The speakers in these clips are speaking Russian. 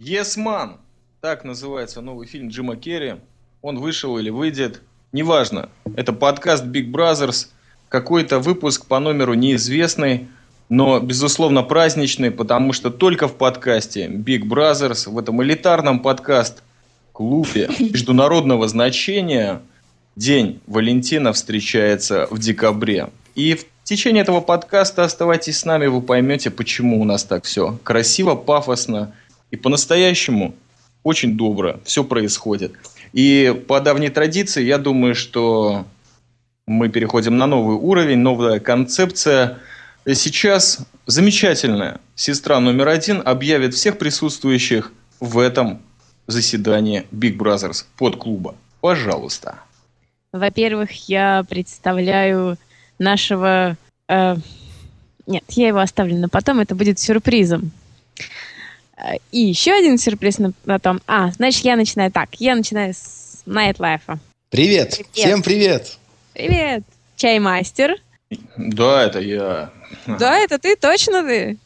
Yes Man. Так называется новый фильм Джима Керри. Он вышел или выйдет. Неважно. Это подкаст Big Brothers. Какой-то выпуск по номеру неизвестный, но, безусловно, праздничный, потому что только в подкасте Big Brothers, в этом элитарном подкаст-клубе международного значения, День Валентина встречается в декабре. И в течение этого подкаста оставайтесь с нами, вы поймете, почему у нас так все красиво, пафосно и по-настоящему очень добро все происходит. И по давней традиции, я думаю, что мы переходим на новый уровень, новая концепция. Сейчас замечательная сестра номер один объявит всех присутствующих в этом заседании Big Brothers под клуба. Пожалуйста. Во-первых, я представляю нашего... Э, нет, я его оставлю на потом, это будет сюрпризом. И еще один сюрприз на потом. А, значит, я начинаю так. Я начинаю с Найтлайфа. Привет. привет. Всем привет. Привет. Чаймастер. Да, это я. Да, это ты, точно ты?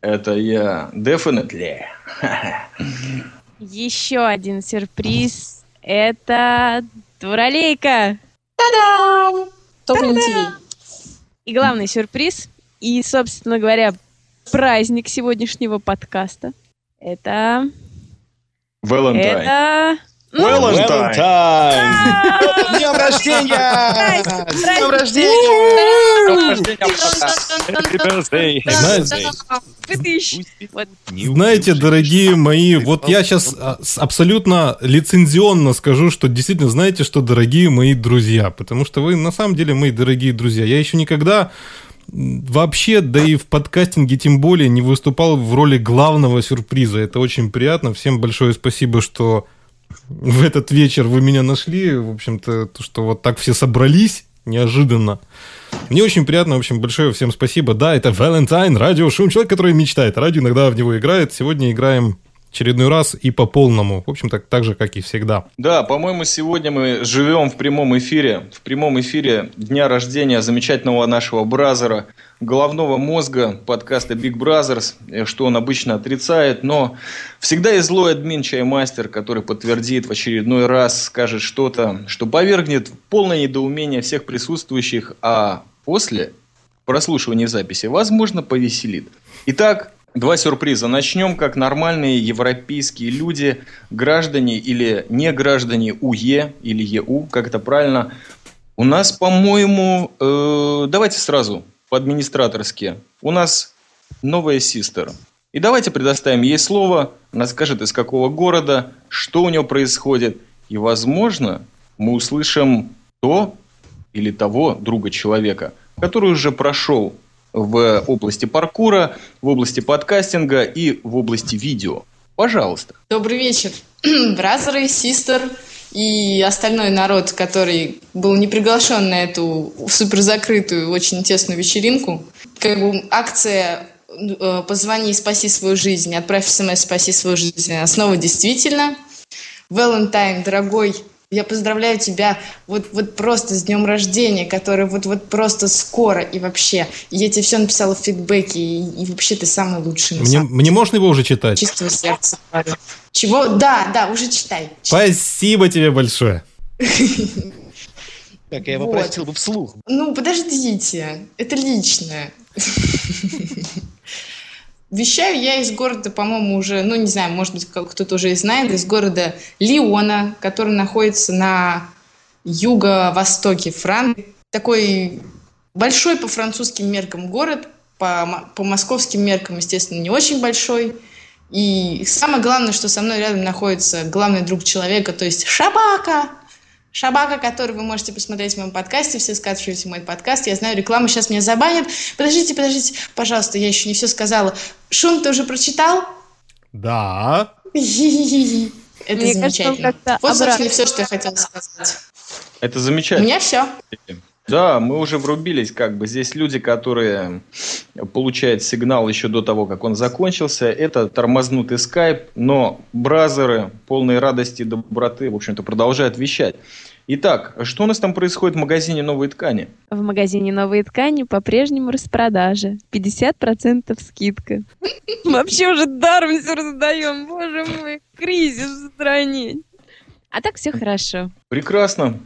Это я. Definitely. Еще один сюрприз. Это Дуралейка. Та-дам! Топ И главный сюрприз. И, собственно говоря, праздник сегодняшнего подкаста – это... Valentine. Это... Valentine! С днем рождения! С днем рождения! Знаете, дорогие мои, вот я сейчас а, абсолютно лицензионно скажу, что действительно знаете, что дорогие мои друзья, потому что вы на самом деле мои дорогие друзья. Я еще никогда вообще, да и в подкастинге тем более не выступал в роли главного сюрприза. Это очень приятно. Всем большое спасибо, что в этот вечер вы меня нашли. В общем-то, то, что вот так все собрались неожиданно. Мне очень приятно, в общем, большое всем спасибо. Да, это Valentine, радио Шум, человек, который мечтает. Радио иногда в него играет. Сегодня играем очередной раз и по полному. В общем, так, же, как и всегда. Да, по-моему, сегодня мы живем в прямом эфире. В прямом эфире дня рождения замечательного нашего бразера, головного мозга подкаста Big Brothers, э, что он обычно отрицает, но всегда есть злой админ Чаймастер, который подтвердит в очередной раз, скажет что-то, что повергнет полное недоумение всех присутствующих, а после прослушивания записи, возможно, повеселит. Итак, Два сюрприза. Начнем как нормальные европейские люди, граждане или не граждане УЕ или ЕУ, как это правильно. У нас, по-моему, э, давайте сразу по-администраторски. У нас новая систер. И давайте предоставим ей слово. Она скажет, из какого города, что у нее происходит. И, возможно, мы услышим то или того друга человека, который уже прошел в области паркура, в области подкастинга и в области видео. Пожалуйста. Добрый вечер, бразеры, систер и остальной народ, который был не приглашен на эту супер закрытую, очень тесную вечеринку. Как бы акция э, «Позвони и спаси свою жизнь», «Отправь смс, спаси свою жизнь» снова действительно. Валентайн, дорогой я поздравляю тебя вот, вот просто с днем рождения, который вот, вот просто скоро и вообще. Я тебе все написала в фидбэке, и, и вообще ты самый лучший. Мне, мне можно его уже читать? Чистого сердца. Чего? Да, да, уже читай. Спасибо тебе большое. Так, я попросил бы вслух. Ну, подождите, это личное. Вещаю я из города, по-моему, уже, ну, не знаю, может быть, кто-то уже и знает, из города Лиона, который находится на юго-востоке Франции. Такой большой по французским меркам город, по, по московским меркам, естественно, не очень большой. И самое главное, что со мной рядом находится главный друг человека, то есть Шабака. Шабака, который вы можете посмотреть в моем подкасте. Все скачивайте мой подкаст. Я знаю, реклама сейчас меня забанят. Подождите, подождите, пожалуйста, я еще не все сказала. Шум ты уже прочитал? Да. Это Мне замечательно. Кажется, вот, собственно, все, что я хотела сказать. Это замечательно. У меня все. Да, мы уже врубились, как бы здесь люди, которые получают сигнал еще до того, как он закончился. Это тормознутый скайп, но бразеры, полные радости и доброты, в общем-то, продолжают вещать. Итак, что у нас там происходит в магазине «Новые ткани»? В магазине «Новые ткани» по-прежнему распродажа. 50% скидка. Вообще уже даром все раздаем. Боже мой, кризис в стране. А так все хорошо. Прекрасно.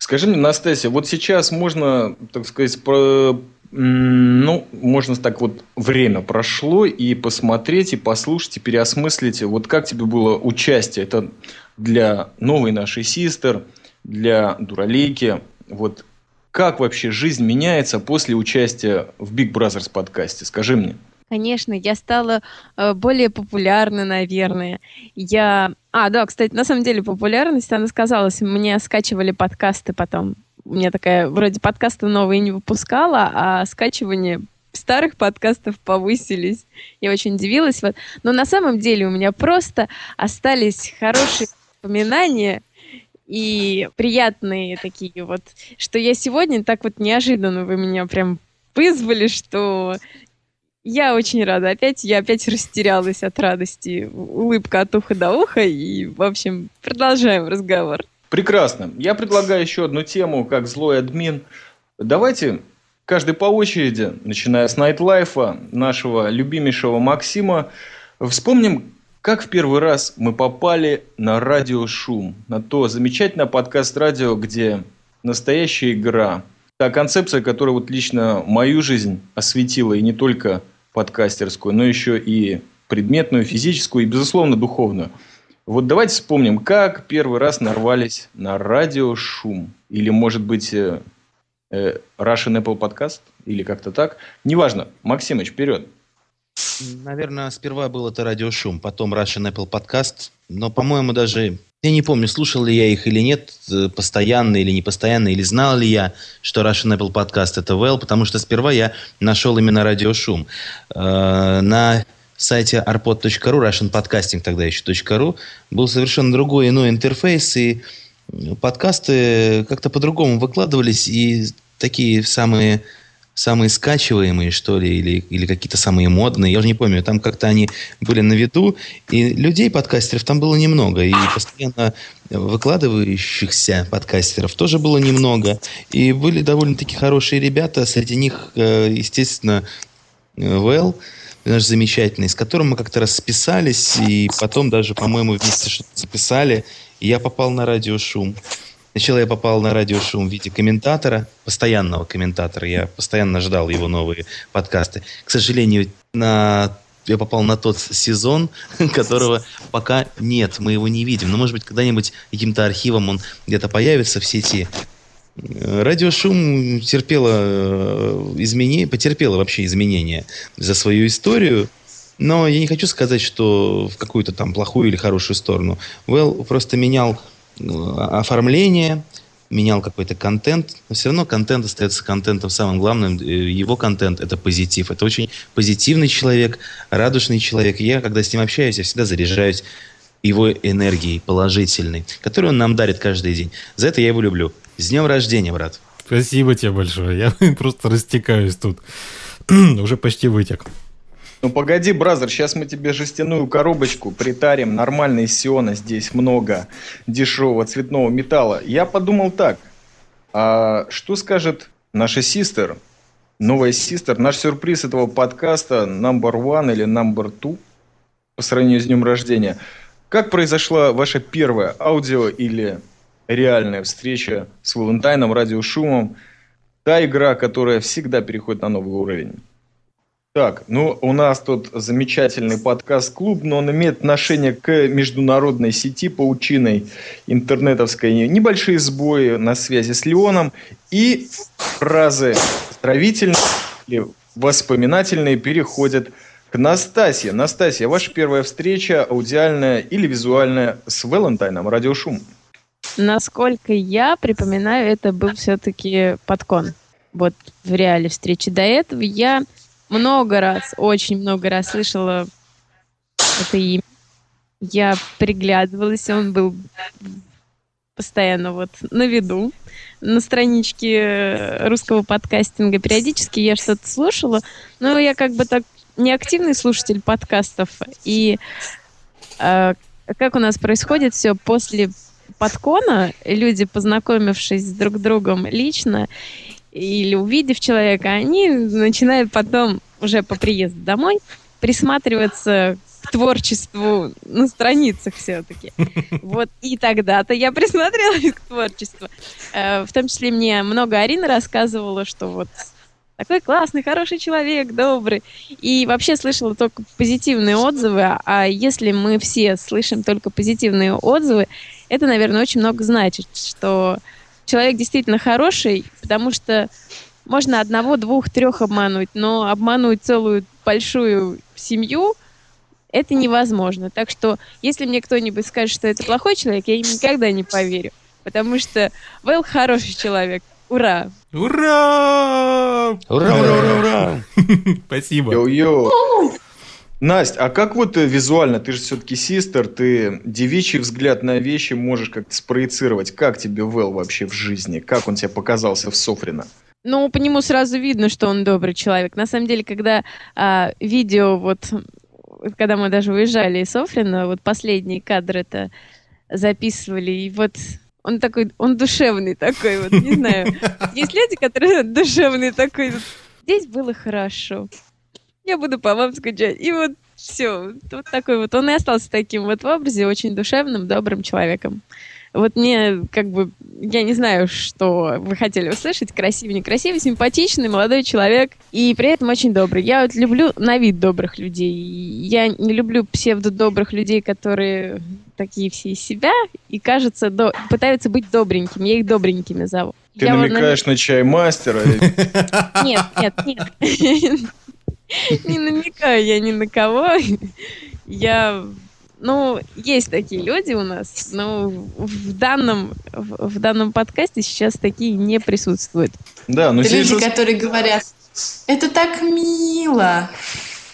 Скажи мне, Настасья, вот сейчас можно, так сказать, про, ну, можно так вот, время прошло, и посмотреть, и послушать, и переосмыслить, вот как тебе было участие, это для новой нашей систер, для Дуралейки, вот как вообще жизнь меняется после участия в Big Brothers подкасте? Скажи мне. Конечно, я стала э, более популярна, наверное. Я... А, да, кстати, на самом деле популярность, она сказалась. Мне скачивали подкасты потом. У меня такая, вроде подкасты новые не выпускала, а скачивание старых подкастов повысились. Я очень удивилась. Вот. Но на самом деле у меня просто остались хорошие воспоминания и приятные такие вот, что я сегодня так вот неожиданно вы меня прям вызвали, что я очень рада. Опять я опять растерялась от радости. Улыбка от уха до уха. И, в общем, продолжаем разговор. Прекрасно. Я предлагаю еще одну тему, как злой админ. Давайте каждый по очереди, начиная с Найтлайфа, нашего любимейшего Максима, вспомним, как в первый раз мы попали на радиошум, на то замечательное подкаст-радио, где настоящая игра. Та концепция, которая вот лично мою жизнь осветила, и не только подкастерскую, но еще и предметную, физическую и, безусловно, духовную. Вот давайте вспомним, как первый раз нарвались на радиошум. Или, может быть, э, э, Russian Apple Podcast? Или как-то так. Неважно. Максимыч, вперед. Наверное, сперва был это радиошум, потом Russian Apple Podcast. Но, по-моему, даже... Я не помню, слушал ли я их или нет, э, постоянно или не постоянно, или знал ли я, что Russian Apple Podcast это well, потому что сперва я нашел именно радиошум. Э, на сайте arpod.ru, Russian Podcasting тогда еще .ru, был совершенно другой иной интерфейс, и подкасты как-то по-другому выкладывались, и такие самые самые скачиваемые, что ли, или, или какие-то самые модные, я уже не помню, там как-то они были на виду, и людей, подкастеров, там было немного, и постоянно выкладывающихся подкастеров тоже было немного, и были довольно-таки хорошие ребята, среди них, э, естественно, Well, наш замечательный, с которым мы как-то расписались, и потом даже, по-моему, вместе что-то записали, и я попал на радиошум. Сначала я попал на радиошум в виде комментатора, постоянного комментатора. Я постоянно ждал его новые подкасты. К сожалению, на я попал на тот сезон, которого пока нет, мы его не видим. Но, может быть, когда-нибудь каким-то архивом он где-то появится в сети. Радиошум терпела э, изменения, потерпела вообще изменения за свою историю. Но я не хочу сказать, что в какую-то там плохую или хорошую сторону. Well просто менял оформление, менял какой-то контент, но все равно контент остается контентом. Самым главным его контент – это позитив. Это очень позитивный человек, радушный человек. Я, когда с ним общаюсь, я всегда заряжаюсь его энергией положительной, которую он нам дарит каждый день. За это я его люблю. С днем рождения, брат. Спасибо тебе большое. Я просто растекаюсь тут. Уже почти вытек. Ну погоди, бразер, сейчас мы тебе жестяную коробочку притарим, нормальной сиона здесь много, дешевого цветного металла. Я подумал так, а что скажет наша систер, новая систер, наш сюрприз этого подкаста number one или number two по сравнению с днем рождения. Как произошла ваша первая аудио или реальная встреча с Валентайном, радиошумом? Та игра, которая всегда переходит на новый уровень. Так, ну у нас тут замечательный подкаст-клуб, но он имеет отношение к международной сети паучиной интернетовской. Небольшие сбои на связи с Леоном и фразы здравительные или воспоминательные переходят к Настасье. Настасья, ваша первая встреча аудиальная или визуальная с Валентайном, радиошум? Насколько я припоминаю, это был все-таки подкон. Вот в реале встречи до этого я много раз, очень много раз слышала это имя. Я приглядывалась, он был постоянно вот на виду на страничке русского подкастинга. Периодически я что-то слушала, но я как бы так не активный слушатель подкастов. И э, как у нас происходит все после подкона, люди, познакомившись с друг другом лично или увидев человека, они начинают потом уже по приезду домой присматриваться к творчеству на страницах все-таки. Вот и тогда-то я присмотрелась к творчеству. Э, в том числе мне много Арина рассказывала, что вот такой классный, хороший человек, добрый. И вообще слышала только позитивные отзывы. А если мы все слышим только позитивные отзывы, это, наверное, очень много значит, что человек действительно хороший, потому что можно одного, двух, трех обмануть, но обмануть целую большую семью это невозможно. Так что, если мне кто-нибудь скажет, что это плохой человек, я им никогда не поверю. Потому что Вэл хороший человек. Ура! Ура! Ура, ура, ура, ура! Спасибо. Йо-йо. Настя, а как вот э, визуально, ты же все-таки систер, ты девичий взгляд на вещи можешь как-то спроецировать. Как тебе Вэл вообще в жизни? Как он тебе показался в Софрино? Ну, по нему сразу видно, что он добрый человек. На самом деле, когда а, видео, вот, когда мы даже выезжали из Софрина, вот последний кадр это записывали, и вот он такой, он душевный такой, вот, не знаю. Есть люди, которые душевные такой. Здесь было хорошо. Я буду по вам скучать. И вот все. Вот такой вот. Он и остался таким вот в образе, очень душевным, добрым человеком. Вот мне, как бы, я не знаю, что вы хотели услышать. Красивый, некрасивый, симпатичный, молодой человек. И при этом очень добрый. Я вот люблю на вид добрых людей. Я не люблю псевдо-добрых людей, которые такие все из себя и, кажется, до... пытаются быть добренькими. Я их добренькими зову. Ты я намекаешь вот, на чай мастера? Нет, нет, нет. Не намекаю я ни на кого. Я ну, есть такие люди у нас, но в данном, в, в данном подкасте сейчас такие не присутствуют. Да, но люди, же- которые говорят, это так мило.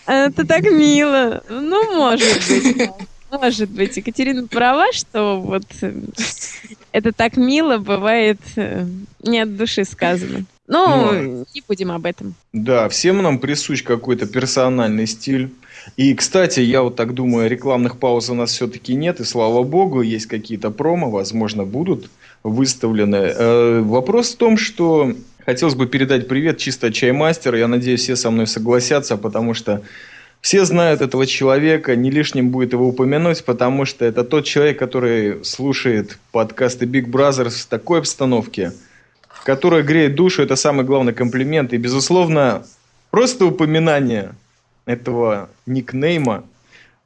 Это так мило. Ну, может быть. Может быть. Екатерина права, что вот это так мило бывает э, не от души сказано. Ну, Ну, не будем об этом. Да, всем нам присущ какой-то персональный стиль. И, кстати, я вот так думаю, рекламных пауз у нас все-таки нет, и слава богу, есть какие-то промо, возможно, будут выставлены. Э, вопрос в том, что хотелось бы передать привет чисто чаймастеру. Я надеюсь, все со мной согласятся, потому что все знают этого человека, не лишним будет его упомянуть, потому что это тот человек, который слушает подкасты Big Brothers в такой обстановке, которая греет душу, это самый главный комплимент. И, безусловно, просто упоминание этого никнейма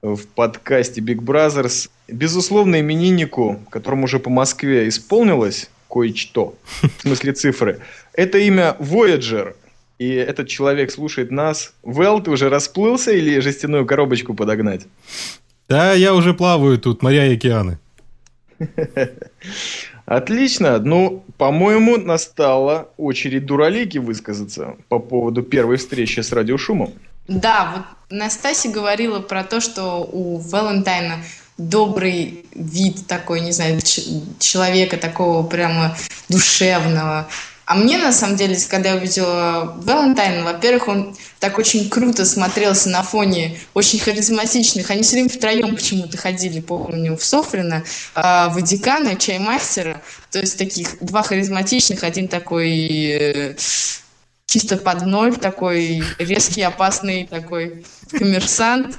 в подкасте Big Brothers, безусловно, имениннику, которому уже по Москве исполнилось кое-что, в смысле цифры, это имя Voyager. И этот человек слушает нас. Вэл, ты уже расплылся или жестяную коробочку подогнать? Да, я уже плаваю тут, моря и океаны. Отлично. Ну, по-моему, настала очередь Дуралейки высказаться по поводу первой встречи с радиошумом. Да, вот Настасья говорила про то, что у Валентайна добрый вид такой, не знаю, человека такого прямо душевного. А мне, на самом деле, когда я увидела Валентайна, во-первых, он так очень круто смотрелся на фоне очень харизматичных. Они все время втроем почему-то ходили, помню, в Софрино, а, в Декана, Чаймастера. То есть таких два харизматичных, один такой э, чисто под ноль, такой резкий, опасный такой коммерсант.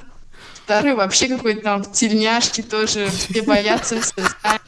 Второй вообще какой-то там в тельняшке тоже, все боятся, все знают.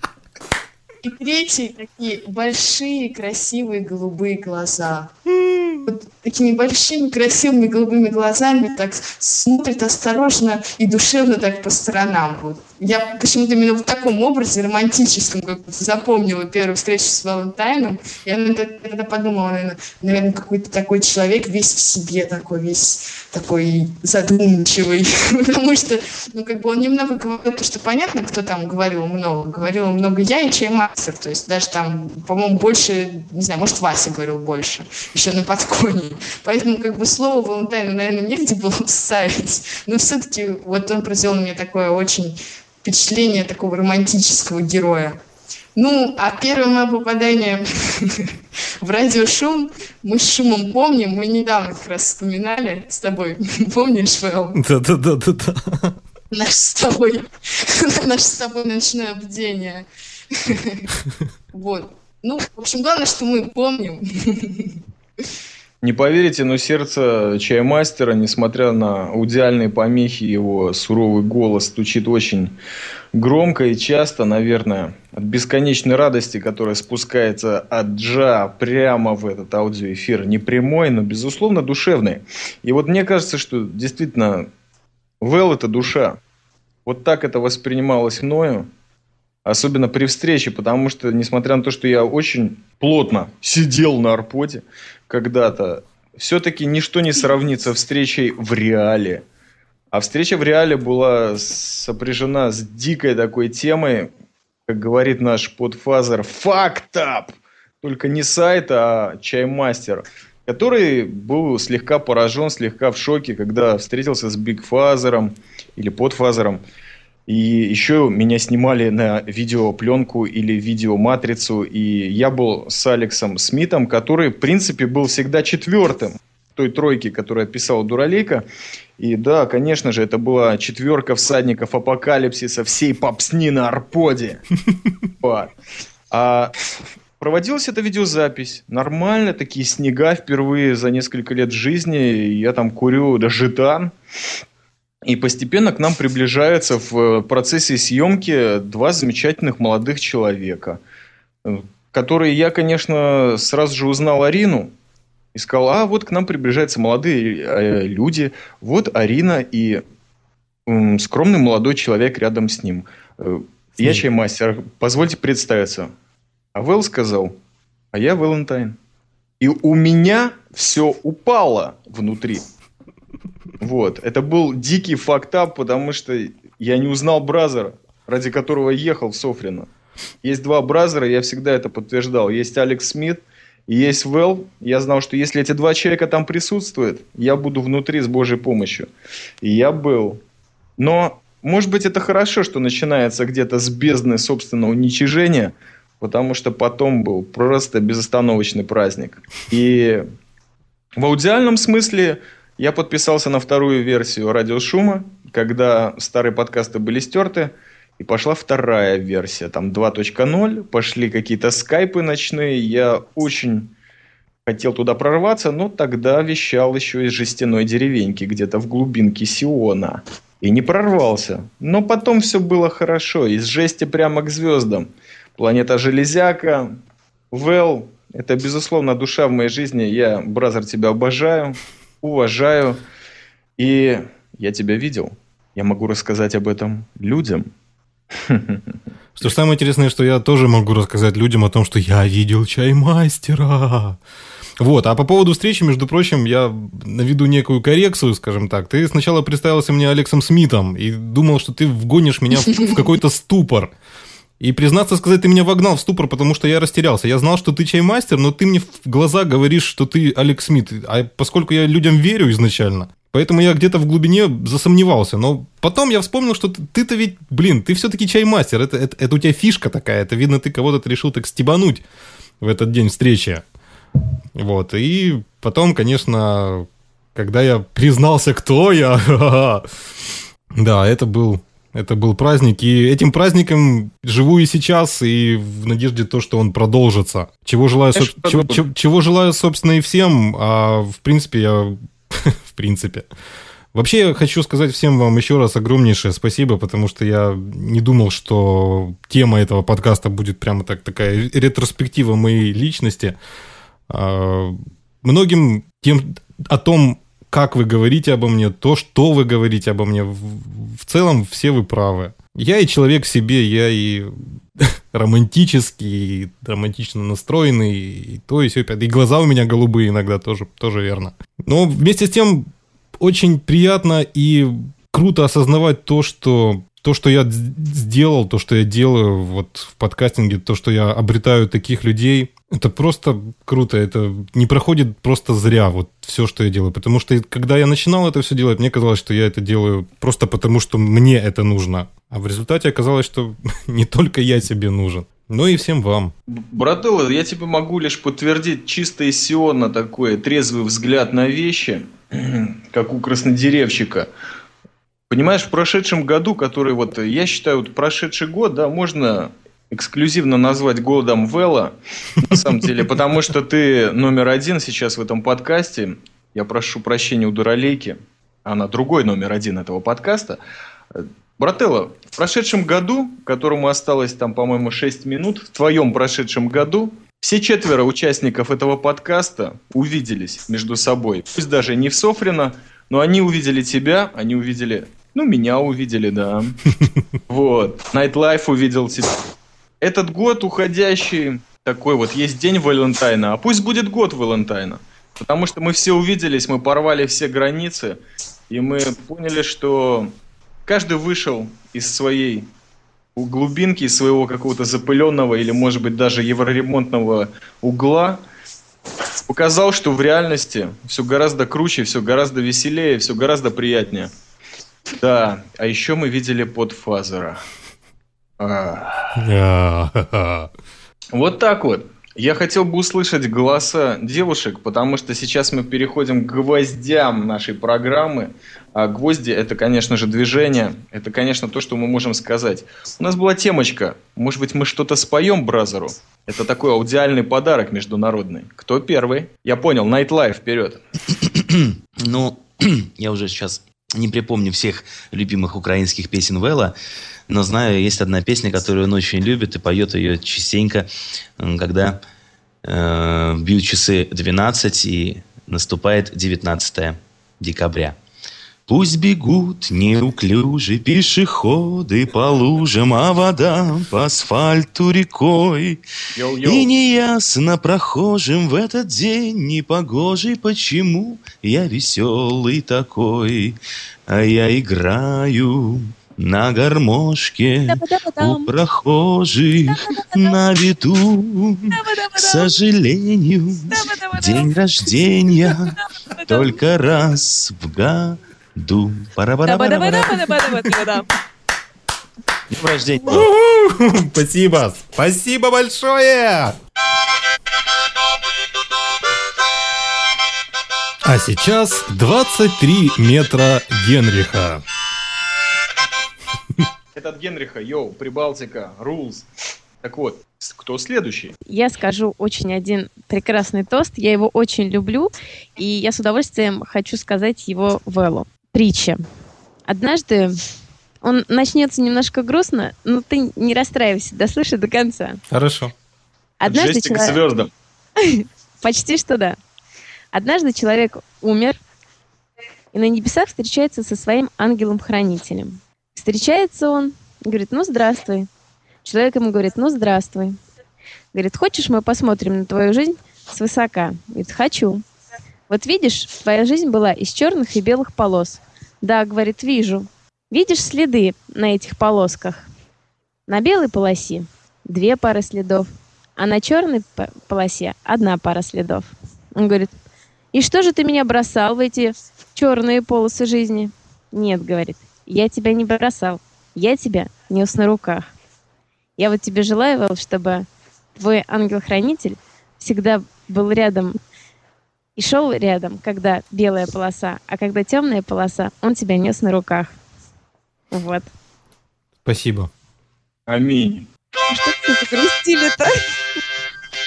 И третий такие большие, красивые голубые глаза. Вот такими большими, красивыми голубыми глазами так смотрит осторожно и душевно так по сторонам. Вот. Я почему-то именно в таком образе романтическом как запомнила первую встречу с Валентайном. Я тогда подумала, наверное, наверное, какой-то такой человек весь в себе такой, весь такой задумчивый. Потому что, ну, как бы он немного говорил, потому что понятно, кто там говорил много. Говорил много я и Чаймастер. То есть даже там, по-моему, больше, не знаю, может, Вася говорил больше. Еще на подконе. Поэтому, как бы, слово Валентайну, наверное, негде было вставить. Но все-таки вот он произвел меня такое очень впечатление такого романтического героя. Ну, а первое мое попадание в радиошум, мы с шумом помним, мы недавно как раз вспоминали с тобой, помнишь, Вэл, Да-да-да-да-да. наш с тобой, наше с тобой ночное бдение. Вот. Ну, в общем, главное, что мы помним. Не поверите, но сердце чаймастера, несмотря на аудиальные помехи, его суровый голос стучит очень громко и часто, наверное, от бесконечной радости, которая спускается от Джа прямо в этот аудиоэфир. Не прямой, но, безусловно, душевный. И вот мне кажется, что действительно Вэл – это душа. Вот так это воспринималось мною. Особенно при встрече, потому что, несмотря на то, что я очень плотно сидел на арподе когда-то, все-таки ничто не сравнится встречей в реале. А встреча в реале была сопряжена с дикой такой темой, как говорит наш подфазер, up! Только не сайт, а чаймастер, который был слегка поражен, слегка в шоке, когда встретился с Big Father ом или Podfather ом. И еще меня снимали на видеопленку или видеоматрицу. И я был с Алексом Смитом, который, в принципе, был всегда четвертым той тройки, которую описал Дуралейка. И да, конечно же, это была четверка всадников апокалипсиса всей попсни на Арподе. А проводилась эта видеозапись. Нормально, такие снега впервые за несколько лет жизни. Я там курю даже житан. И постепенно к нам приближаются в процессе съемки два замечательных молодых человека, которые я, конечно, сразу же узнал Арину и сказал, а вот к нам приближаются молодые э, люди, вот Арина и э, скромный молодой человек рядом с ним. Э, я чаймастер, позвольте представиться. А Вэл сказал, а я Валентайн. И у меня все упало внутри. Вот. Это был дикий фактап, потому что я не узнал Бразера, ради которого ехал в Софрино. Есть два Бразера, я всегда это подтверждал. Есть Алекс Смит и есть Вэл. Я знал, что если эти два человека там присутствуют, я буду внутри с Божьей помощью. И я был. Но, может быть, это хорошо, что начинается где-то с бездны собственного уничижения, потому что потом был просто безостановочный праздник. И в аудиальном смысле я подписался на вторую версию радиошума, когда старые подкасты были стерты, и пошла вторая версия, там 2.0, пошли какие-то скайпы ночные, я очень хотел туда прорваться, но тогда вещал еще из жестяной деревеньки, где-то в глубинке Сиона. И не прорвался. Но потом все было хорошо, из жести прямо к звездам. Планета Железяка, Вэл, это, безусловно, душа в моей жизни. Я, Бразер, тебя обожаю уважаю. И я тебя видел. Я могу рассказать об этом людям. Что самое интересное, что я тоже могу рассказать людям о том, что я видел чаймастера. Вот, а по поводу встречи, между прочим, я наведу некую коррекцию, скажем так. Ты сначала представился мне Алексом Смитом и думал, что ты вгонишь меня в, какой-то ступор. И, признаться сказать, ты меня вогнал в ступор, потому что я растерялся. Я знал, что ты чаймастер, но ты мне в глаза говоришь, что ты Алекс Смит. А поскольку я людям верю изначально, поэтому я где-то в глубине засомневался. Но потом я вспомнил, что ты-то ведь, блин, ты все-таки чаймастер. Это, это, это у тебя фишка такая. Это видно, ты кого-то решил так стебануть в этот день встречи. Вот. И потом, конечно, когда я признался, кто я, да, это был это был праздник, и этим праздником живу и сейчас, и в надежде то, что он продолжится. Чего желаю, со... чего, чего, чего желаю, собственно, и всем, а в принципе я... в принципе. Вообще я хочу сказать всем вам еще раз огромнейшее спасибо, потому что я не думал, что тема этого подкаста будет прямо так такая ретроспектива моей личности. А, многим тем о том, как вы говорите обо мне, то, что вы говорите обо мне. В, в целом все вы правы. Я и человек в себе, я и романтический, и романтично настроенный, и то, и все. И глаза у меня голубые иногда тоже, тоже верно. Но вместе с тем очень приятно и круто осознавать то, что то, что я сделал, то, что я делаю вот в подкастинге, то, что я обретаю таких людей, это просто круто, это не проходит просто зря, вот все, что я делаю. Потому что когда я начинал это все делать, мне казалось, что я это делаю просто потому, что мне это нужно. А в результате оказалось, что не только я себе нужен, но и всем вам. Брателло, я тебе могу лишь подтвердить чисто Сиона такой трезвый взгляд на вещи, как у краснодеревщика. Понимаешь, в прошедшем году, который вот, я считаю, вот прошедший год, да, можно эксклюзивно назвать годом Вела, на самом деле, потому что ты номер один сейчас в этом подкасте. Я прошу прощения у Дуралейки, она другой номер один этого подкаста. Брателло, в прошедшем году, которому осталось там, по-моему, 6 минут, в твоем прошедшем году все четверо участников этого подкаста увиделись между собой. Пусть даже не в Софрино, но они увидели тебя, они увидели... Ну, меня увидели, да. Вот. Nightlife увидел тебя. Этот год уходящий такой вот, есть день Валентайна, а пусть будет год Валентайна. Потому что мы все увиделись, мы порвали все границы, и мы поняли, что каждый вышел из своей глубинки, из своего какого-то запыленного или, может быть, даже евроремонтного угла, показал, что в реальности все гораздо круче, все гораздо веселее, все гораздо приятнее. Да, а еще мы видели подфазера. А. Вот так вот. Я хотел бы услышать голоса девушек, потому что сейчас мы переходим к гвоздям нашей программы. А гвозди – это, конечно же, движение. Это, конечно, то, что мы можем сказать. У нас была темочка. Может быть, мы что-то споем Бразеру? Это такой аудиальный подарок международный. Кто первый? Я понял. Nightlife, вперед. ну, я уже сейчас не припомню всех любимых украинских песен Вэлла, но знаю, есть одна песня, которую он очень любит и поет ее частенько, когда э, бьют часы 12 и наступает 19 декабря. Пусть бегут неуклюжие пешеходы по лужам, а вода по асфальту рекой. Йоу-йоу. И неясно прохожим в этот день непогожий, почему я веселый такой, а я играю на гармошке у прохожих на виду. К сожалению, день рождения только раз в году. Ду. пара пара пара Днем рождения. Спасибо. Спасибо большое. А сейчас 23 метра Генриха. Этот Генриха, йоу, Прибалтика, рулс. Так вот, кто следующий? Я скажу очень один прекрасный тост. Я его очень люблю, и я с удовольствием хочу сказать его Веллу притча. Однажды он начнется немножко грустно, но ты не расстраивайся, дослушай до конца. Хорошо. Однажды человек... к звездам. Почти что да. Однажды человек умер, и на небесах встречается со своим ангелом-хранителем. Встречается он, говорит, ну здравствуй. Человек ему говорит, ну здравствуй. Говорит, хочешь, мы посмотрим на твою жизнь свысока? Говорит, хочу. Вот видишь, твоя жизнь была из черных и белых полос. Да, говорит, вижу. Видишь следы на этих полосках? На белой полосе две пары следов, а на черной полосе одна пара следов. Он говорит, и что же ты меня бросал в эти черные полосы жизни? Нет, говорит, я тебя не бросал, я тебя нес на руках. Я вот тебе желаю, чтобы твой ангел-хранитель всегда был рядом и шел рядом, когда белая полоса, а когда темная полоса, он тебя нес на руках. Вот. Спасибо. Аминь. Что ты загрустили-то?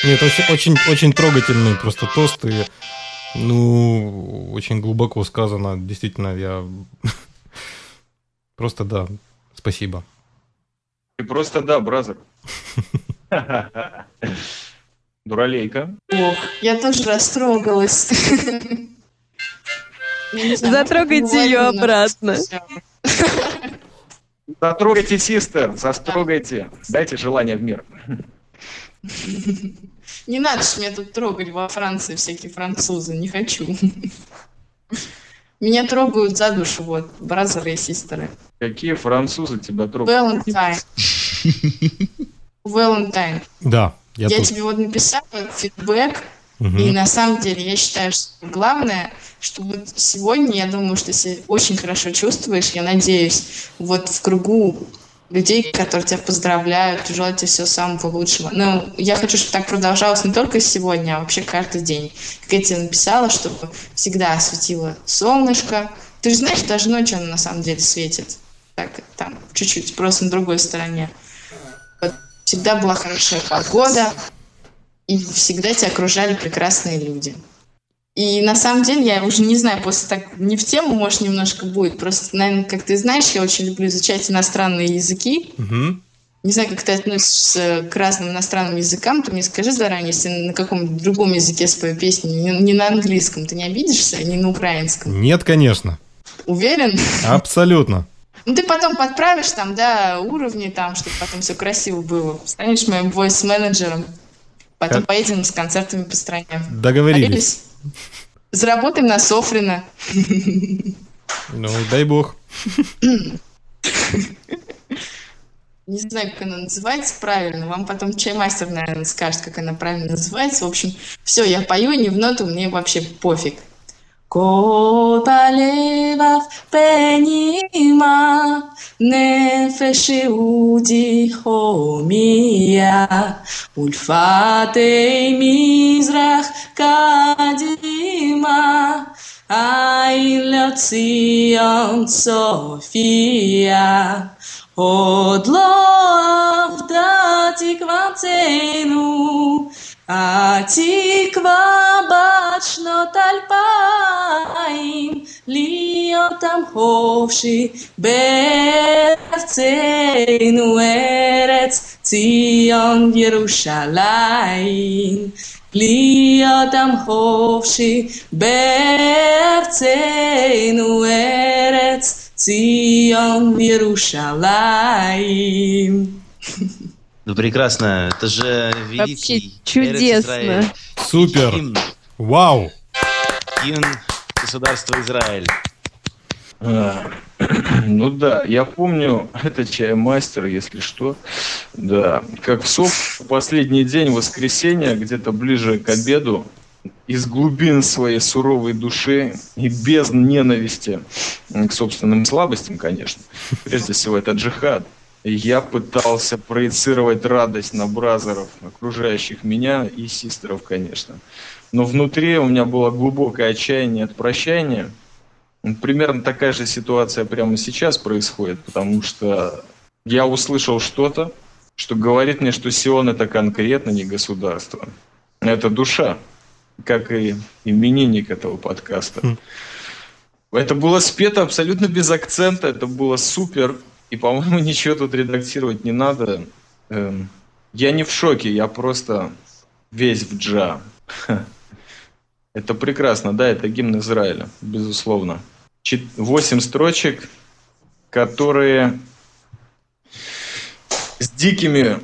Нет, очень, очень, очень трогательный просто тост и ну, очень глубоко сказано. Действительно, я просто да, спасибо. И просто да, бразер. Дуралейка. Ох, я тоже растрогалась. Затрогайте ее обратно. Затрогайте, систер, застрогайте. Дайте желание в мир. Не надо ж меня тут трогать во Франции всякие французы, не хочу. Меня трогают за душу, вот, бразеры и систеры. Какие французы тебя трогают? Valentine. Valentine. Да. Я, я тебе вот написала фидбэк, угу. и на самом деле я считаю, что главное, что вот сегодня, я думаю, что ты очень хорошо чувствуешь, я надеюсь, вот в кругу людей, которые тебя поздравляют, желают тебе всего самого лучшего. Но я хочу, чтобы так продолжалось не только сегодня, а вообще каждый день. Как я тебе написала, чтобы всегда светило солнышко. Ты же знаешь, даже ночью оно на самом деле светит. Так, там, чуть-чуть, просто на другой стороне. Всегда была хорошая погода, и всегда тебя окружали прекрасные люди. И на самом деле, я уже не знаю, после так не в тему, может, немножко будет. Просто, наверное, как ты знаешь, я очень люблю изучать иностранные языки. Мгм. Не знаю, как ты относишься к разным иностранным языкам, ты мне скажи заранее, если на каком-нибудь другом языке спою песню, не, не на английском, ты не обидишься, не на украинском. Нет, конечно. Уверен? Абсолютно. Ну, ты потом подправишь там, да, уровни там, чтобы потом все красиво было. Станешь моим voice-менеджером. Потом Как? поедем с концертами по стране. Договорились? Заработаем на Софрина. Ну, дай бог. Не знаю, как она называется правильно. Вам потом чаймастер, наверное, скажет, как она правильно называется. В общем, все, я пою не в ноту, мне вообще пофиг. כל הלבב פנימה, נפש יהודי חומיה, ולפתי מזרח קדימה, עין לציון צופיה. עוד לא עבדה תקוותנו, התקווה בת שנות אלפיים, להיות עם חופשי בארצנו, ארץ ציון ירושלים. להיות עם חופשי בארצנו, ארץ ציון ירושלים. Ну, прекрасно. Это же Вообще великий чудесно. Эрец-Израиль. Супер. Гимн, Вау. гимн государства Израиль. А, Ну да, я помню, это чаймастер, если что. Да, как в СОП в последний день воскресенья, где-то ближе к обеду, из глубин своей суровой души и без ненависти к собственным слабостям, конечно, прежде всего это джихад, я пытался проецировать радость на бразеров, окружающих меня и систеров, конечно. Но внутри у меня было глубокое отчаяние от прощания. Примерно такая же ситуация прямо сейчас происходит, потому что я услышал что-то, что говорит мне, что Сион это конкретно не государство. Это душа, как и именинник этого подкаста. Хм. Это было спето абсолютно без акцента, это было супер. И, по-моему, ничего тут редактировать не надо. Эм, я не в шоке, я просто весь в джа. Это прекрасно, да, это гимн Израиля, безусловно. Восемь строчек, которые с дикими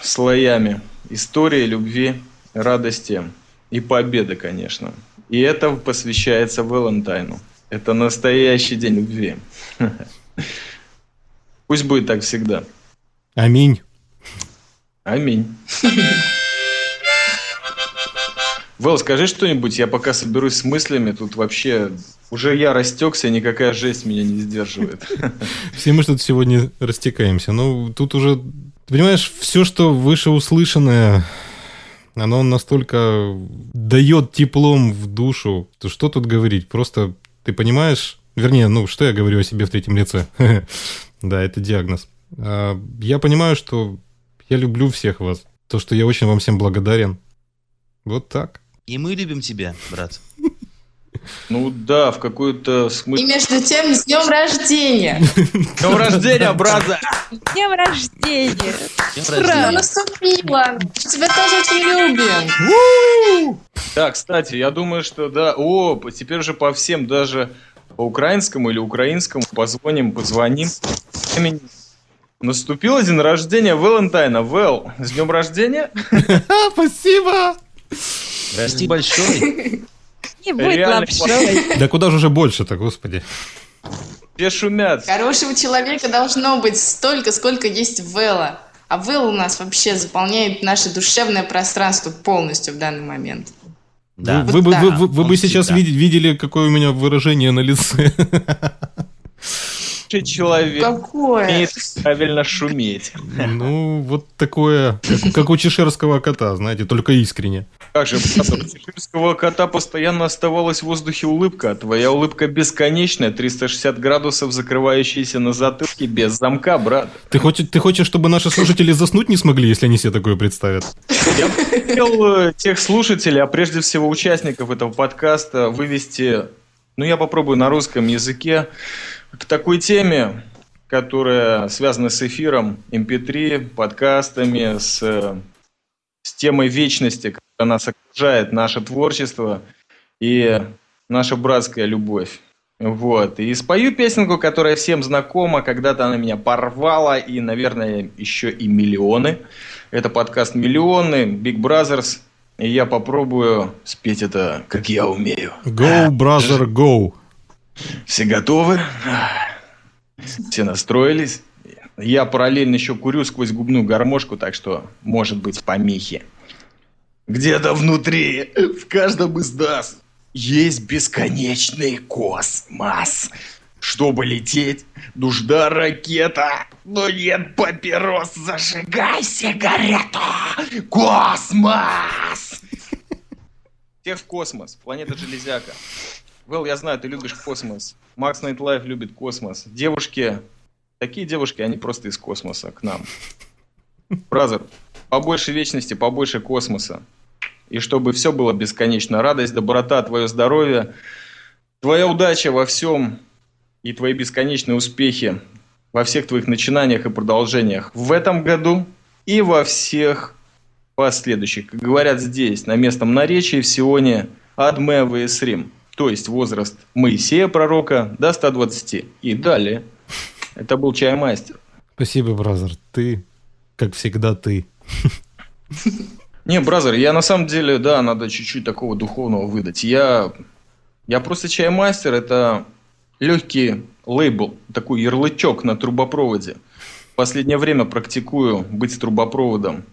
слоями истории, любви, радости и победы, конечно. И это посвящается Валентайну. Это настоящий день любви. Пусть будет так всегда. Аминь. Аминь. Вэл, скажи что-нибудь, я пока соберусь с мыслями, тут вообще уже я растекся, никакая жесть меня не сдерживает. Все мы что-то сегодня растекаемся. Ну, тут уже, ты понимаешь, все, что вышеуслышанное, оно настолько дает теплом в душу. То что тут говорить? Просто ты понимаешь, вернее, ну, что я говорю о себе в третьем лице? Да, это диагноз. А, Я понимаю, что я люблю всех вас. То, что я очень вам всем благодарен. Вот так. И мы любим тебя, брат. Ну да, в какой-то И смысле. между тем, с днем рождения! Днем рождения, браза! Днем рождения! Днем Ура! Наступило! Тебя тоже очень любим! Да, кстати, я думаю, что да. О, теперь уже по всем, даже по украинскому или украинскому позвоним, позвоним. Имени- Наступил день рождения Валентайна. Вэл, с днем рождения? Спасибо! Расти большой. Не будет Реально лапшой. Да куда же уже больше-то, господи. Все шумят. Хорошего человека должно быть столько, сколько есть Вэлла. А Вэлл у нас вообще заполняет наше душевное пространство полностью в данный момент. Да. Вы, вы бы- да. вы- вы- вы бы сейчас всегда. видели, какое у меня выражение на лице. Человек Какое? умеет правильно шуметь. Ну, вот такое, как, как у чешерского кота, знаете, только искренне. Как же, брат, у чеширского кота постоянно оставалась в воздухе улыбка. а Твоя улыбка бесконечная, 360 градусов, закрывающаяся на затылке, без замка, брат. Ты хочешь, ты хочешь, чтобы наши слушатели заснуть не смогли, если они себе такое представят? Я хотел э, тех слушателей, а прежде всего участников этого подкаста вывести, ну я попробую на русском языке, к такой теме, которая связана с эфиром MP3, подкастами, с, э, с темой вечности, которая нас окружает, наше творчество и наша братская любовь. Вот. И спою песенку, которая всем знакома. Когда-то она меня порвала, и, наверное, еще и миллионы. Это подкаст «Миллионы», Big Brothers. И я попробую спеть это, как я умею. Go, brother, go. Все готовы? Все настроились? Я параллельно еще курю сквозь губную гармошку, так что может быть помехи. Где-то внутри, в каждом из нас, есть бесконечный космос. Чтобы лететь, нужна ракета. Но нет папирос, зажигай сигарету. Космос! Всех в космос. Планета Железяка. Вэл, я знаю, ты любишь космос. Макс Найтлайф любит космос. Девушки, такие девушки, они просто из космоса к нам. Brother, побольше вечности, побольше космоса. И чтобы все было бесконечно. Радость, доброта, твое здоровье, твоя удача во всем и твои бесконечные успехи во всех твоих начинаниях и продолжениях в этом году и во всех последующих. Как говорят здесь, на местном наречии в Сионе, Адме Весрим, то есть возраст Моисея пророка до 120 и далее. Это был чаймастер. Спасибо, бразер. Ты, как всегда, ты. Не, бразер, я на самом деле, да, надо чуть-чуть такого духовного выдать. Я, я просто чаймастер, это легкий лейбл, такой ярлычок на трубопроводе. В последнее время практикую быть трубопроводом.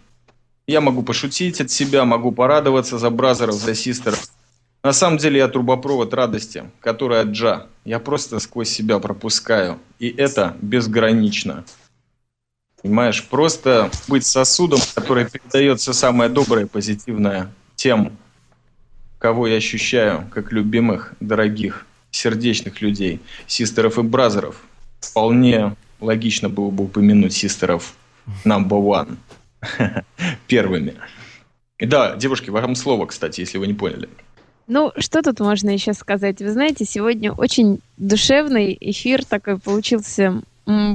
Я могу пошутить от себя, могу порадоваться за бразеров, за систеров. На самом деле я трубопровод радости, который от Джа. Я просто сквозь себя пропускаю. И это безгранично. Понимаешь, просто быть сосудом, который передает все самое доброе, позитивное тем, кого я ощущаю как любимых, дорогих, сердечных людей, систеров и бразеров. Вполне логично было бы упомянуть систеров number one первыми. И да, девушки, вам слово, кстати, если вы не поняли. Ну, что тут можно еще сказать? Вы знаете, сегодня очень душевный эфир такой получился,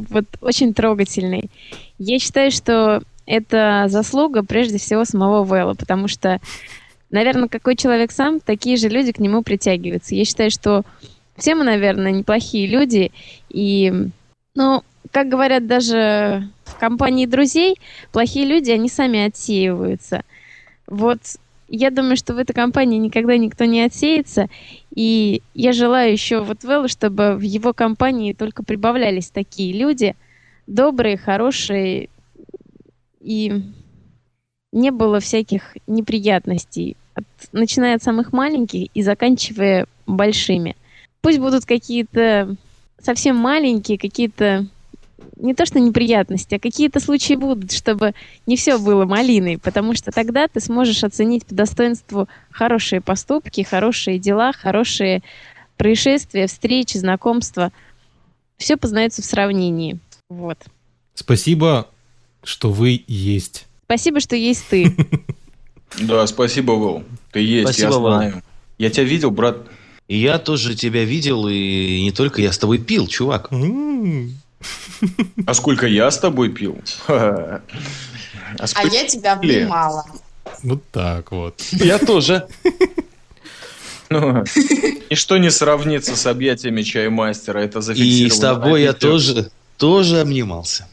вот очень трогательный. Я считаю, что это заслуга прежде всего самого Вэлла, потому что, наверное, какой человек сам, такие же люди к нему притягиваются. Я считаю, что все мы, наверное, неплохие люди, и, ну, как говорят даже в компании друзей, плохие люди, они сами отсеиваются. Вот я думаю, что в этой компании никогда никто не отсеется. И я желаю еще вот Вэллу, чтобы в его компании только прибавлялись такие люди, добрые, хорошие, и не было всяких неприятностей, от, начиная от самых маленьких и заканчивая большими. Пусть будут какие-то совсем маленькие, какие-то не то что неприятности, а какие-то случаи будут, чтобы не все было малиной, потому что тогда ты сможешь оценить по достоинству хорошие поступки, хорошие дела, хорошие происшествия, встречи, знакомства. Все познается в сравнении. Вот. Спасибо, что вы есть. Спасибо, что есть ты. Да, спасибо, Вол. Ты есть, я знаю. Я тебя видел, брат. И я тоже тебя видел, и не только я с тобой пил, чувак. А сколько я с тобой пил? А А я тебя обнимала. Вот так вот. Я тоже. Ну, Ничто не сравнится с объятиями чаймастера. Это зафиксировано. И с тобой я тоже, тоже обнимался.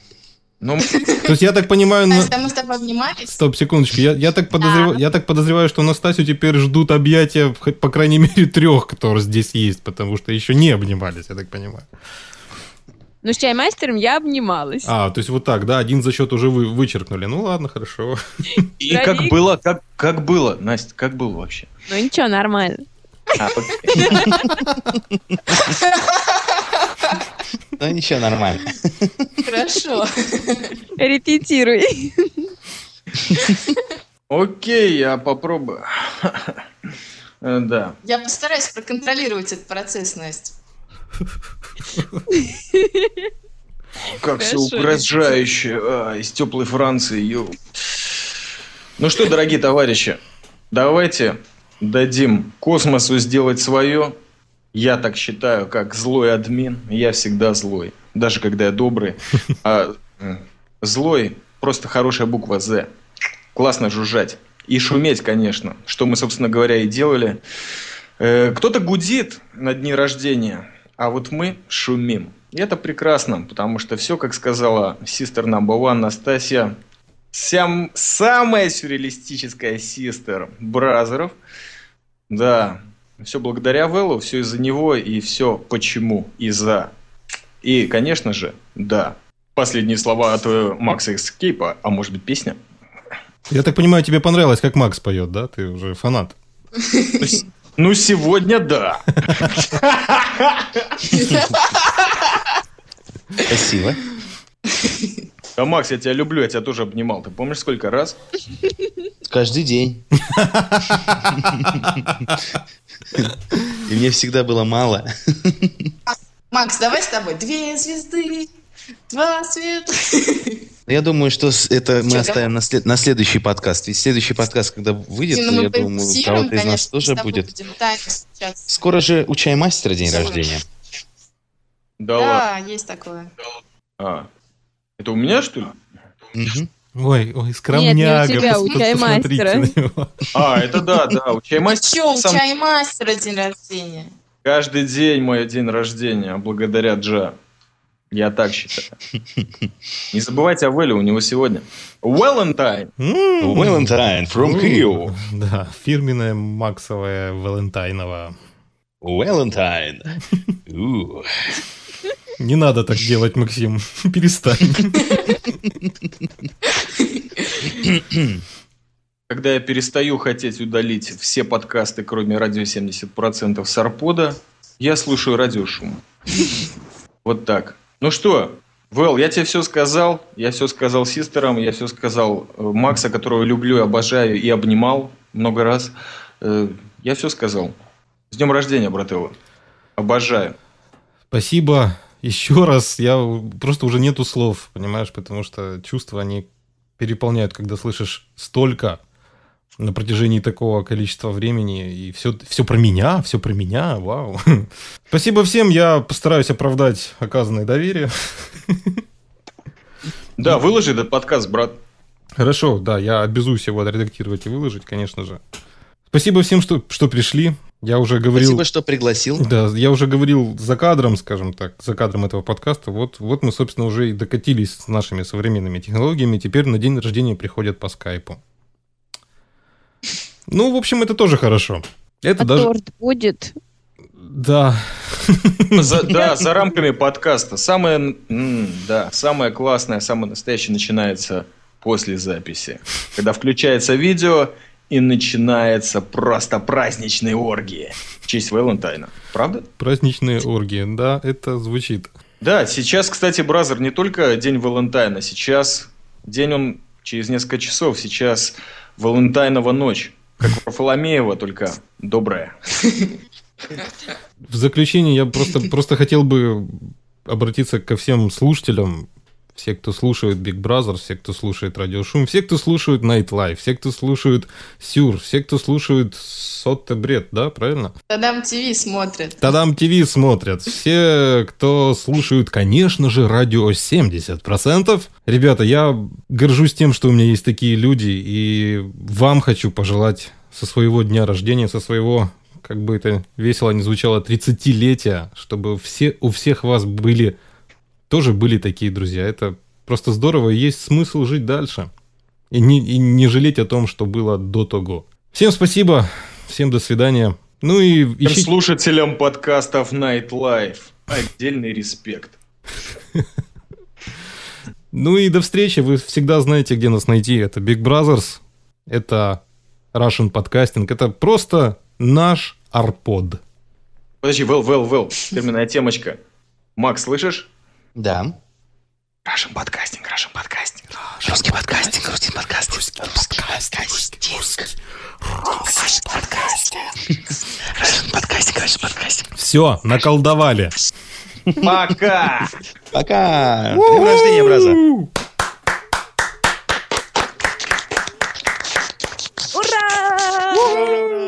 Ну, То есть я так понимаю... на- мы с тобой обнимались? Стоп, секундочку. Я, я, так подозреваю, я так подозреваю, что Настасью теперь ждут объятия, хоть, по крайней мере, трех, которые здесь есть, потому что еще не обнимались, я так понимаю. Ну, с чаймастером я обнималась. А, то есть вот так, да, один зачет уже вы, вычеркнули. Ну ладно, хорошо. и как было, как, как было, Настя, как было вообще? Ну, ничего, нормально. А. Ну, ничего, нормально. Хорошо. Репетируй. Окей, я попробую. Э, Да. Я постараюсь проконтролировать этот процесс, Настя. Как все угрожающе. А, из теплой Франции. ё. Ну что, дорогие товарищи, давайте дадим космосу сделать свое. Я так считаю, как злой админ. Я всегда злой. Даже когда я добрый. А злой просто хорошая буква З. Классно жужжать. И шуметь, конечно. Что мы, собственно говоря, и делали. Э, Кто-то гудит на дни рождения, а вот мы шумим. И это прекрасно, потому что все, как сказала сестер number one Настасья, сям, самая сюрреалистическая сестер Бразеров. Да, все благодаря Вэллу, все из-за него и все почему, из-за. И, конечно же, да, последние слова от э, Макса Эскейпа, а может быть песня? Я так понимаю, тебе понравилось, как Макс поет, да? Ты уже фанат. Ну, сегодня да. Спасибо. А, Макс, я тебя люблю, я тебя тоже обнимал. Ты помнишь, сколько раз? Каждый день. И мне всегда было мало. Макс, давай с тобой. Две звезды, два света. Я думаю, что это мы Чё, оставим на, след- на следующий подкаст. Ведь следующий подкаст, когда выйдет, Ну, я думаю, у кого-то из нас тоже будет. будем сейчас. Скоро же у чаймастера день рождения. Да, ладно. Да, есть такое. А, это у меня, что ли? Мгм. Ой, ой, скромняга. тебя, у пос- чаймастера. посмотрите на него. А, это да, да, у чаймастера. Че, у чаймастера день рождения? Каждый день мой день рождения, благодаря Джа. Я так считаю. Не забывайте о Вэлле, у него сегодня. Валентайн. Valentine from Kyiv. Да, фирменная Максовая Валентайнова. У. Не надо так делать, Максим. Перестань. Когда я перестаю хотеть удалить все подкасты, кроме радио 70% с Арпода, я слушаю радиошум. Вот так. Ну что, Вэл, я тебе все сказал. Я все сказал систерам, я все сказал э, Макса, которого люблю, обожаю и обнимал много раз. Э, Я все сказал. С днем рождения, брателло. Обожаю. Спасибо. Еще раз, я просто уже нету слов, понимаешь, потому что чувства, они переполняют, когда слышишь столько на протяжении такого количества времени, и все, все про меня, все про меня, вау. Спасибо всем, я постараюсь оправдать оказанное доверие. Да, выложи этот подкаст, брат. Хорошо, да, я обязуюсь его отредактировать и выложить, конечно же. Спасибо всем, что, что пришли. Я уже говорил... Спасибо, что пригласил. Да, я уже говорил за кадром, скажем так, за кадром этого подкаста. Вот, вот мы, собственно, уже и докатились с нашими современными технологиями. Теперь на день рождения приходят по скайпу. Ну, в общем, это тоже хорошо. Это А даже... торт будет? Да. За- да, за рамками подкаста. Самое, да, самое классное, самое настоящее начинается после записи. Когда включается видео и начинается просто праздничные оргии в честь Валентайна. Правда? Праздничные оргии. Да, это звучит. Да, сейчас, кстати, Бразер, не только день Валентайна. Сейчас день он через несколько часов. Сейчас Валентайнова ночь. Как Варфоломеева, только добрая. В заключение я просто, просто хотел бы обратиться ко всем слушателям, все, кто слушает Big Brother, все, кто слушает Радиошум, все, кто слушает Night Life, все, кто слушает Сюр, все, кто слушает Сотте Бред, да, правильно? Тадам ТВ смотрят. Тадам ТВ смотрят. Все, кто слушают, конечно же, радио 70%. Ребята, я горжусь тем, что у меня есть такие люди, и вам хочу пожелать со своего дня рождения, со своего, как бы это весело не звучало, 30-летия, чтобы все, у всех вас были, тоже были такие друзья. Это просто здорово, и есть смысл жить дальше. И не, и не жалеть о том, что было до того. Всем спасибо, всем до свидания. Ну и ищите... слушателям подкастов Night Life отдельный респект. Ну и до встречи. Вы всегда знаете, где нас найти. Это Big Brothers, это Russian Podcasting, это просто наш арпод. Подожди, Вэл, Вэл, Вэл, фирменная темочка. Макс, слышишь? Да. Russian подкастинг, Russian подкастинг. Русский подкастинг, русский подкастинг. Русский подкастинг. Русский подкастинг. Russian подкастинг, Russian подкастинг. Все, наколдовали. Пока. Пока. Днем рождения, браза. Ура! Ура!